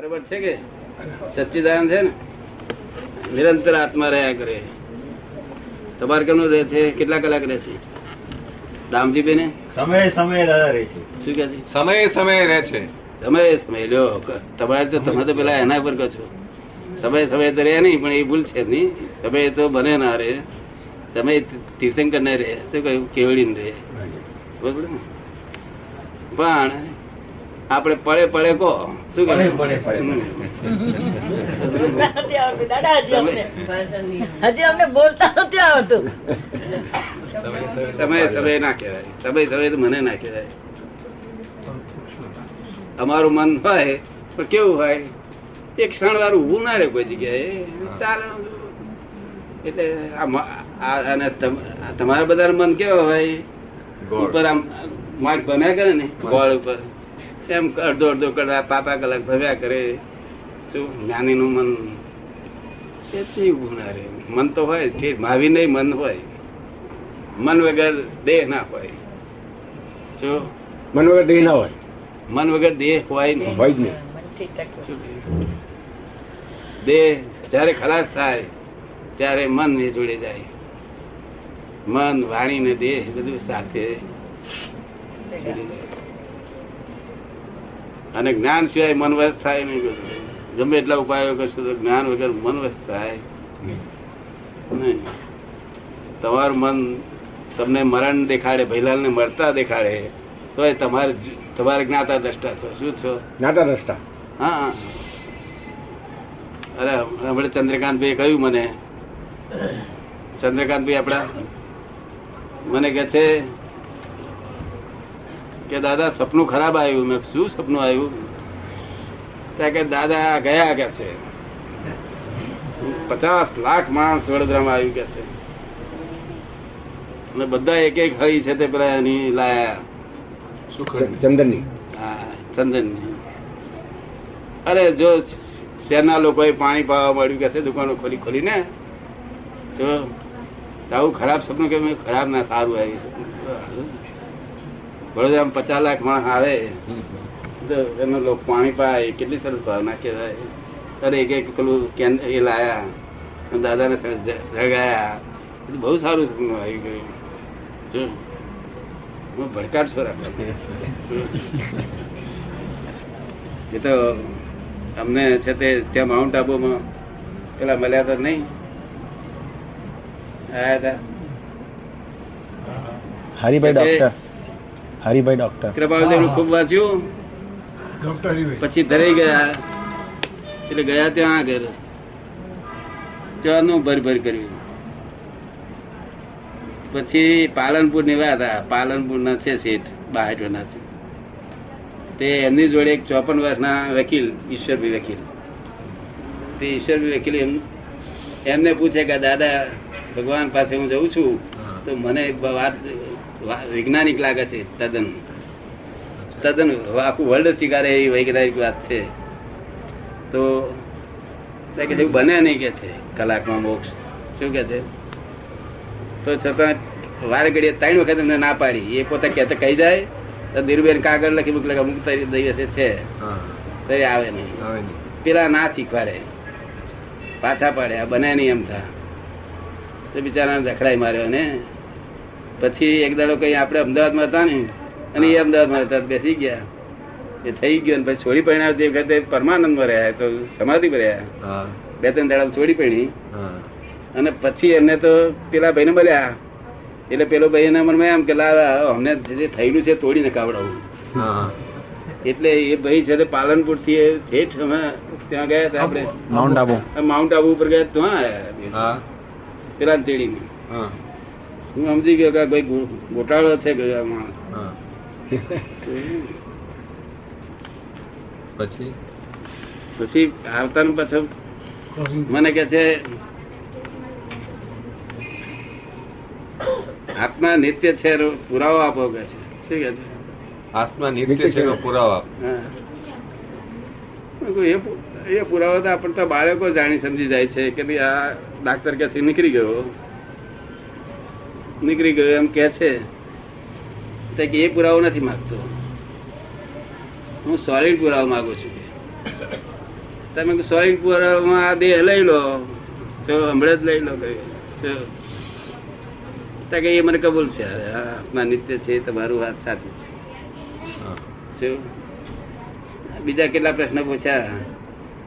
બરાબર છે કે? સચ્ચિદાન છે ને? નિરંતર આત્મા રહ્યા કરે. તમારે કેમનું રહે છે કેટલા કલાક રહે છે? દામજી બેને સમય સમય દાદા રહે છે. શું કે છે? સમય સમયે રહે છે. સમય સમય લ્યો તમારે તો તમે તો પેલા એના પર કહો છો. સમય સમય તો રહે નહીં પણ એ ભૂલ છે નહીં. સમય તો બને ના રહે. સમય તીર્થંકર ને રહે શું કહ્યું? કેવડી ને રહે બરોબર ને? પણ આપણે પડે પડે કો? શું દાદા હજી અમને. બોલતા નથી આવતું તમે સમય ના કહેવાય. સમય સમય તો મને ના કહેવાય. અમારું મન હોય પણ કેવું હોય? એક ક્ષણ વાર ઉભું ના રહે કોઈ જગ્યાએ. ચાલે. એટલે અને તમારા બધા મન કેવા હોય? ઉપર આમ માર્ક બન્યા કરે ને? ગોળ ઉપર. એમ અડધો અડધો કલાક પાપા કલાક ભવ્યા કરે. શું? જ્ઞાની નું મન તેથી ગુણા રે મન તો હોય ઠીક મહાવીર નહીં મન હોય. મન વગર દેહ ના હોય. જો મન વગર દેહ ના હોય. મન વગર દેહ હોય નહીં. હોય જ નહીં? દેહ જયારે ખલાસ થાય ત્યારે મન એ જોડે જાય. મન વાણી ને દેહ બધું સાથે જોડી જાય. અને જ્ઞાન સિવાય મન વસ્ત થાય નહીં ગમે એટલા ઉપાયો કરશો તો જ્ઞાન વગર મન વસ્ત થાય નહીં. તમારું મન તમને મરણ દેખાડે ભૈલાલ ને મરતા દેખાડે તો એ તમારે તમારે જ્ઞાતા દ્રષ્ટા છો. શું છો? જ્ઞાતા દ્રષ્ટા. હા અરે હમણાં ચંદ્રકાંતભાઈ કહ્યું મને. ચંદ્રકાંતભાઈ આપડા મને કે છે કે દાદા સપનું ખરાબ આવ્યું. મેં શું સપનું આવ્યું? ત્યાં કે દાદા ગયા કે છે? પચાસ લાખ માણસ વડોદરામાં આવ્યું કે છે. અને બધા એક એક હળી છે તે પેલા એની લાયા. ચંદનની. હા ચંદનની. અરે જો શહેરના લોકોએ પાણી પાવા મળ્યું કે છે દુકાનો ખોલી ખોલીને તો આવું ખરાબ સપનું કે મેં ખરાબ ના સારું આવ્યું સપનું. વડોદરામાં પચાસ લાખ માણસ આવે એનો લોકો પાણી પાય કેટલી સરસ ભાવના કહેવાય અરે એક એક પેલું કેન એ લાયા દાદાને જગાયા. તો બહુ સારું આવી ગયું. જો હું ભડકાટ છો રાખે. એ તો અમને છે તે ત્યાં માઉન્ટ આબુમાં પેલા મળ્યા હતા નહીં? આયા હતા? હરિભાઈ ડોક્ટર હરિભાઈ ડોક્ટર કૃપાલદેવ ખૂબ વાંચ્યું. પછી ધરાઈ ગયા. એટલે ગયા ત્યાં આગળ. ત્યાંનું ભર ભર કર્યું. પછી પાલનપુરની હતા. પાલનપુર ના છે શેઠ બાસઠ ના છે. તે એમની જોડે એક ચોપન વર્ષના વકીલ ઈશ્વરભાઈ વકીલ. તે ઈશ્વરભાઈ વકીલ એમ- એમને પૂછે કે દાદા ભગવાન પાસે હું જઉં છું તો મને એક વાત વૈજ્ઞાનિક લાગે છે તદ્દન. તદ્દન આખું વર્લ્ડ સ્વીકારે એવી વૈજ્ઞાનિક વાત છે. તો કે એવું બને નહીં કે છે કલાકમાં મોક્ષ. શું કે છે? તો છતાં વારે ઘડીએ ત્રણ વખત એમને ના પાડી. એ પોતે કહેતા કહી જાય તો ધીરુબેન કાગળ લખી મૂક અમુક તારી દિવસે છે. તરી આવે નહીં. પેલા ના શીખવાડે. પાછા પાડે. આ બને નહીં એમ થા. તો બિચારા જખડાઈ માર્યો ને. પછી એક દાડો કઈ આપણે અમદાવાદમાં હતા ને અને એ અમદાવાદમાં હતા બેસી ગયા. એ થઈ ગયો ને પછી છોડી પરિણામ તે વખતે પરમાનંદમાં રહ્યા તો સમાધિમાં રહ્યા. બે ત્રણ દાડા છોડી પડી. અને પછી એમને તો પેલા ભાઈને મળ્યા. એટલે પેલો ભાઈ એના મનમાં એમ કે લાવ અમને જે થયેલું છે તોડીને કાવડાવું. એટલે એ ભાઈ છે પાલનપુરથી ઠેઠ અમે ત્યાં ગયા હતા આપણે. માઉન્ટ આબુ માઉન્ટ આબુ ઉપર ગયા ત્યાં પેલા પેલા તેડીને હું સમજી ગયો કે ભાઈ ગોટાળો છે કે માણસ. પછી? પછી આવતાનું પાછું મને કે છે આત્મા નિત્ય છે પુરાવો આપો કે છે. શું કે છે? આત્મા નિત્ય છે પુરાવો આપ. એ પુરાવો તો આપણે તો બાળકો જાણી સમજી જાય છે કે ભાઈ આ ડાક્ટર ક્યાંથી નીકળી ગયો? નીકળી ગયો એમ કે છે. કે એ પુરાવો નથી માગતો. હું સોલિડ પુરાવો માગું છું તમે સોલિડ પુરાવામાં આ દેહ લઈ લો. તો હમણાં જ લઈ લો કહ્યું. તો તો કે એ મને કબૂલ છે. આત્મા નિત્ય છે તમારું વાત સાચી છે. બીજા કેટલા પ્રશ્ન પૂછ્યા?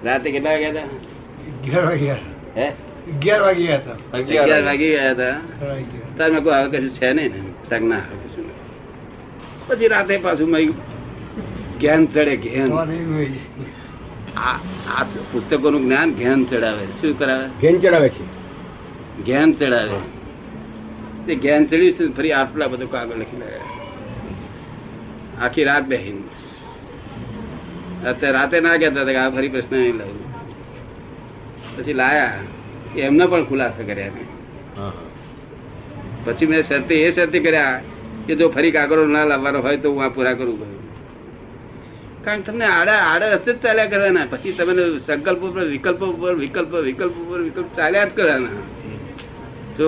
રાતે કેટલા વાગ્યા હતા? હે? અગિયાર હતા. વાગી. ગયા હતા. તાર કોઈ હવે કશું છે નહીં. ને તક ના. પછી રાતે પાછું મય જ્ઞાન ચડે જ્ઞાન. આ આ પુસ્તકોનું જ્ઞાન જ્ઞાન ચડાવે શું કરાવે? ઘેન ચડાવે છે. જ્ઞાન ચડાવે. તે જ્ઞાન ચડ્યું છે ફરી આટલા બધું કાગળ લખી લાવ્યા આખી રાત બેહીન. અત્યારે રાતે ના કહેતા હતા કે આ ફરી પ્રશ્ન નહીં લાવ્યું. પછી લાયા. એમને પણ ખુલાસા કર્યા મેં પછી મેં શરતી એ શરતી કર્યા કે જો ફરી કાગળો ના લાવવાનો હોય તો હું આ પૂરા કરું કહ્યું. કારણ કે તમને આડા આડા રસ્તે જ ચાલ્યા કરવાના. પછી તમે સંકલ્પ ઉપર વિકલ્પ ઉપર વિકલ્પ વિકલ્પ ઉપર વિકલ્પ ચાલ્યા જ કરવાના. તો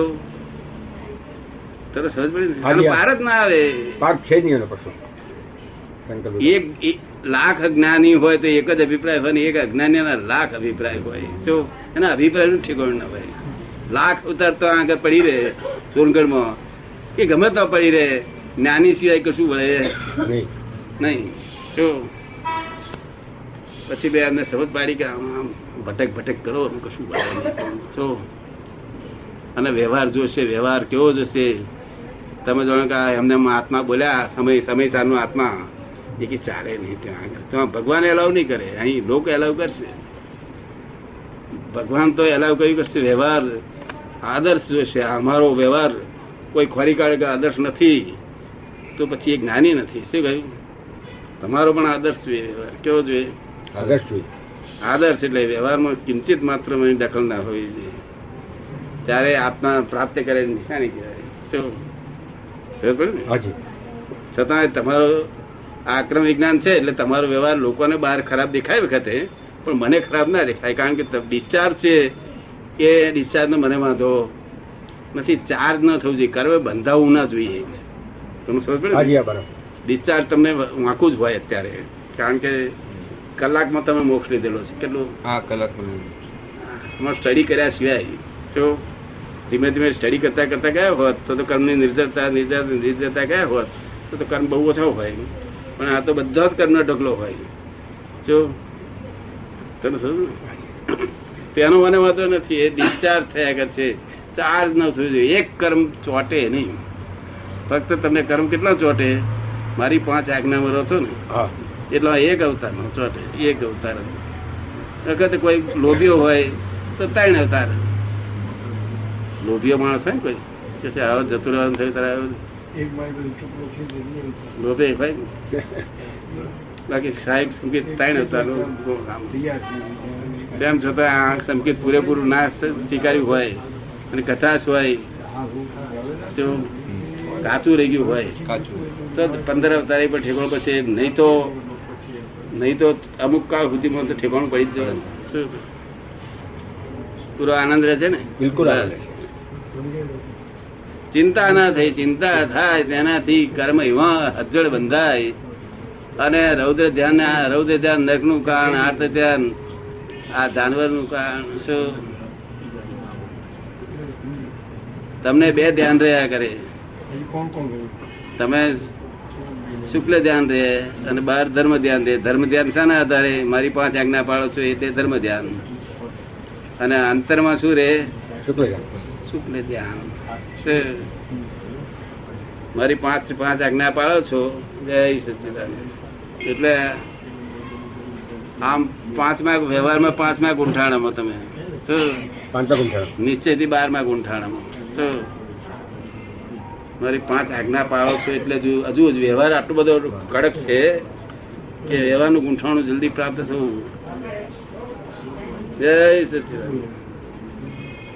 તરત સમજ પડી. પાર જ ના આવે. પાક છે નહીં એનો એક લાખ જ્ઞાની હોય તો એક જ અભિપ્રાય હોય ને એક અજ્ઞાનીના લાખ અભિપ્રાય હોય. જો એના અભિપ્રાયનું ઠેકાણું ના હોય. લાખ ઉતાર તો આગળ પડી રહે સોનગઢમાં. એ ગમે તો પડી રહે. જ્ઞાની સિવાય કશું વળે નહીં. જો. પછી બે અમને સમજ પાડી કે આમ આમ ભટક ભટક કરો એમ કશું વળે જો. અને વ્યવહાર જોશે વ્યવહાર કેવો જશે. તમે જાણો કે એમને આત્મા બોલ્યા સમય સમય સારનો આત્મા. એ કે ચાલે નહીં ત્યાં આગળ. ત્યાં ભગવાન એલાવ નહીં કરે. અહીં લોકો એલાવ કરશે. ભગવાન તો એલાવ કયું કરશે. વ્યવહાર આદર્શ જોશે અમારો વ્યવહાર કોઈ ખોરી કાઢે કે આદર્શ નથી તો પછી એ જ્ઞાની નથી. શું કહ્યું? તમારો પણ આદર્શ જોઈએ વ્યવહાર કેવો જોઈએ? આદર્શ જોઈએ. આદર્શ એટલે વ્યવહારમાં કિંચિત માત્ર દખલ ના હોવી જોઈએ. ત્યારે આત્મા પ્રાપ્ત કરે નિશાની કહેવાય. શું? છતાં તમારો આક્રમ વિજ્ઞાન છે એટલે તમારો વ્યવહાર લોકોને બહાર ખરાબ દેખાય વખતે પણ મને ખરાબ ના દેખાય કારણ કે ડિસ્ચાર્જ છે એ ડિસ્ચાર્જ નો મને વાંધો નથી ચાર્જ ન થવું જોઈએ કરવે બંધાવવું ના જોઈએ. તમને સમજ પડે ડિસ્ચાર્જ તમને વાંકું જ હોય અત્યારે કારણ કે કલાકમાં તમે મોક્ષ લીધેલો છે. કેટલું? હા કલાકમાં. તમારે સ્ટડી કર્યા સિવાય જો ધીમે ધીમે સ્ટડી કરતા કરતા ગયા હોત તો તો કર્મની નિર્જરતા નિર્જર નિર્જરતા ગયા હોત તો તો કર્મ બહુ ઓછા હોય. પણ આ તો બધા જ કર્મનો ઢગલો હોય. જો તને સમજ તેનો મને વાંધો નથી એ ડિસ્ચાર્જ થયા કરે છે. ચાર્જ ન થવું જોઈએ. એક કર્મ ચોટે નહીં. ફક્ત તમને કર્મ કેટલા ચોટે? મારી પાંચ આજ્ઞામાં રહો છો ને? હા. એટલો એક અવતાર નો ચોટે. એક અવતાર. વખત કોઈ લોભીઓ હોય તો ત્રણ અવતાર. લોભીઓ માણસ હોય ને કોઈ? કે આવો જતું રહેવાનું થયું તારે લોભે હોય બાકી સાહેબ સંકેત ત્રણ છે. તેમ છતાં આ સંકેત પૂરેપૂરું ના સ્વીકાર્યું હોય અને કથાશ હોય જો કાચું રહી ગયું હોય તો પંદર અવતારી પર ઠેકાણું પછી નહીં તો નહીં તો અમુક કાળ સુધીમાં તો ઠેકાણું પડી જ જવાનું પૂરો આનંદ રહે છે ને? બિલકુલ. ચિંતા ના થઈ ચિંતા થાય તેનાથી કર્મ એવા હજળ બંધાય. અને રૌદ્ર ધ્યાન રૌદ્ર ધ્યાન નરકનું કારણ આર્ત ધ્યાન આ જાનવરનું કારણ શું? તમને બે ધ્યાન રહ્યા કરે. તમે શુક્લ ધ્યાન રહે અને બાર ધર્મ ધ્યાન રહે. ધર્મ ધ્યાન શાના આધારે? મારી પાંચ આજ્ઞા પાડો છો એ તે ધર્મ ધ્યાન. અને અંતરમાં શું રહે? શુક્લ ધ્યાન. મારી પાંચ પાંચ આજ્ઞા પાડો છો જય સચ્ચિદાનંદ એટલે આમ પાંચમા વ્યવહારમાં પાંચમા ગુંઠાણામાં તમે. પાંચમા ગુંઠાણો બારમા ગુંઠાણામાં. મારી પાંચ આજ્ઞા પાળો છો એટલે હજુ હજુ જ વ્યવહાર આટલો બધો કડક છે કે વ્યવહારનું ગુંઠાણું જલ્દી પ્રાપ્ત થવું. જય સચિદાનંદ.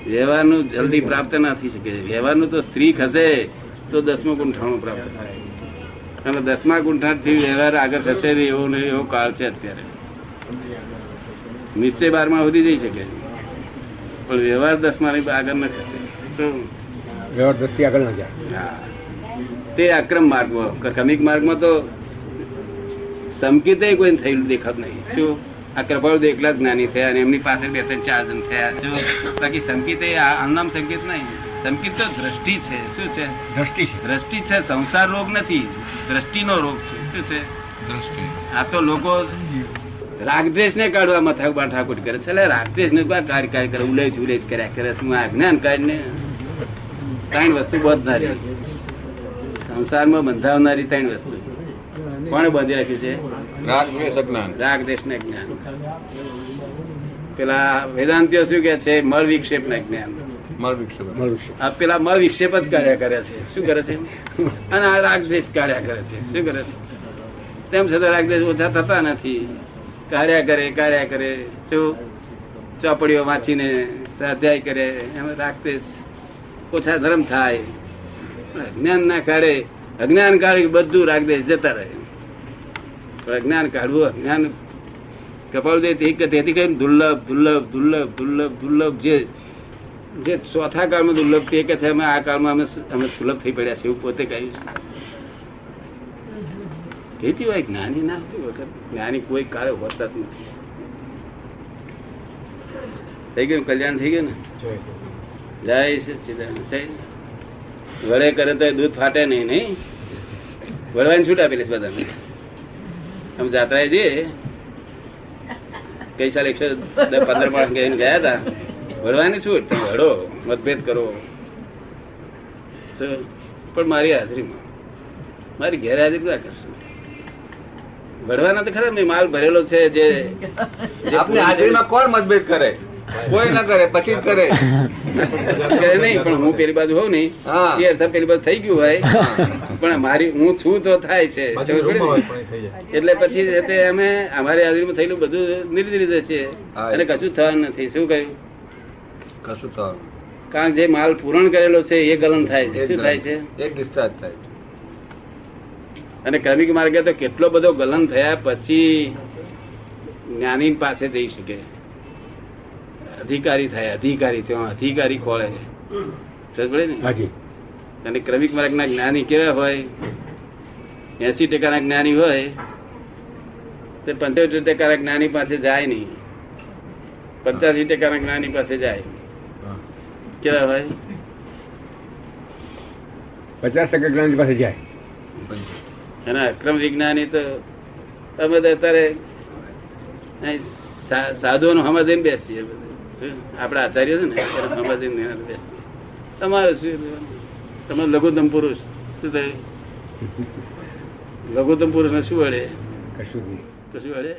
વ્યવહારનું જલ્દી પ્રાપ્ત ના થઈ શકે. વ્યવહારનું તો સ્ત્રી ખસે તો દસમો ગુંઠાણું પ્રાપ્ત થાય. અને દસમા ગુંઠાણથી વ્યવહાર આગળ ખસે એવો ને એવો કાળ છે અત્યારે. નિશ્ચય બારમાં સુધી જઈ શકે. પણ વ્યવહાર દસમા ની આગળ ન ખસે. શું? વ્યવહાર દસથી આગળ ના જાય. તે અક્રમ માર્ગમાં ક્રમિક માર્ગમાં તો સમકીતે કોઈ થયેલું દેખાત નહીં. શું? આ કૃપાળુ એકલા જ્ઞાની થયા અને એમની પાસે બે ત્રણ ચાર જણ થયા. જો બાકી સંકેત એ આ આમ સંકેત નહીં. સંકેત તો દ્રષ્ટિ છે. શું છે? દ્રષ્ટિ દ્રષ્ટિ છે. સંસાર રોગ નથી. દ્રષ્ટિનો રોગ છે. શું છે? દ્રષ્ટિ. આ તો લોકો રાગદ્વેષ ને કાઢવા મથા બાઠાકૂટ કરે છે. રાગદ્વેષ ને કોઈ કાર્ય કાર્ય કરે ઉલેજ ઉલેજ કર્યા કરે. હું આ જ્ઞાન કાઢને? ત્રણ વસ્તુ બંધનારી સંસારમાં બંધાવનારી ત્રણ વસ્તુ. કોણે બાંધી રાખ્યું છે? રાગ દ્વેષ અજ્ઞાન. રાગ દેશ ને જ્ઞાન. પેલા વેદાંતિઓ શું કે છે? મળ વિક્ષેપ ના જ્ઞાન. મળ વિક્ષેપ. આ પેલા મળ વિક્ષેપ જ કાર્ય કરે છે. શું કરે છે? અને આ રાગ દેશ કાર્ય કરે છે. શું કરે છે? તેમ છતાં રાગ દેશ ઓછા થતા નથી. કાર્યા કરે કાર્યા કરે. શું ચોપડીઓ વાંચીને સ્વાધ્યાય કરે એમ રાગ ઓછા ધર્મ થાય. જ્ઞાન અજ્ઞાન ના કાઢે અજ્ઞાન કાળે બધું રાગ દેશ જતા રહે. અજ્ઞાન કાઢવું અજ્ઞાન કપાળદેવ તેથી તેથી કઈ દુર્લભ દુર્લભ દુર્લભ દુર્લભ દુર્લભ જે જે ચોથા કાળમાં દુર્લભ તે કે છે અમે આ કાળમાં અમે અમે સુલભ થઈ પડ્યા છે એવું પોતે કહ્યું છે. તેથી હોય જ્ઞાની ના વખત જ્ઞાની કોઈ કાળે હોતા જ નથી. થઈ ગયું કલ્યાણ થઈ ગયું ને? જય સચ્ચિદાનંદ વડે કરે તો દૂધ ફાટે નહીં નહીં? વડવાની છૂટ આપેલી છે બધાને. અમે જાત્રા જઈએ કઈ સાલ એકસો પંદર માણસ ગઈને ગયા હતા ભરવાની છૂટ તમે હડો મતભેદ કરો પણ મારી હાજરીમાં મારી ગેરહાજરી ના કરશો ભરવાના તો ખરા મેં માલ ભરેલો છે જે આપની હાજરીમાં કોણ મતભેદ કરે કોઈ ના કરે પછી કરે નહીં પણ હું પેલી બાજુ હોઉં ને એ અર્થ પેલી બાજુ થઈ ગયું હોય. પણ મારી હું છું તો થાય છે? એટલે પછી તે અમે અમારી હાજરીમાં થયેલું બધું નિર્દિત છે અને કશું થવાનું નથી. શું કહ્યું? કશું થવાનું કારણ જે માલ પૂરણ કરેલો છે એ ગલન થાય છે. શું થાય છે? એક ડિસ્ચાર્જ થાય અને ક્રમિક માર્ગે તો કેટલો બધો ગલન થયા પછી જ્ઞાની પાસે જઈ શકે. અધિકારી થાય અધિકારી ત્યાં અધિકારી ખોળે સમજ ને? અને ક્રમિક માર્ગના જ્ઞાની કેવા હોય? એસી ટકાના જ્ઞાની હોય તે પંચોતેર ટકાના જ્ઞાની પાસે જાય નહીં. પચાસી ટકાના જ્ઞાની પાસે જાય. કેવા હોય? પચાસ ટકા જ્ઞાની પાસે જાય. અને અક્રમ વિજ્ઞાની તો અમે અત્યારે સાધુઓનું સમજીને બેસીએ. બધું. આચાર્ય છે ને બેસીએ તમારે શું? તમે લઘુત્તમ પુરુષ શું થયું લઘુત્તમ પુરુષ ને શું વળે કશું કશું વળે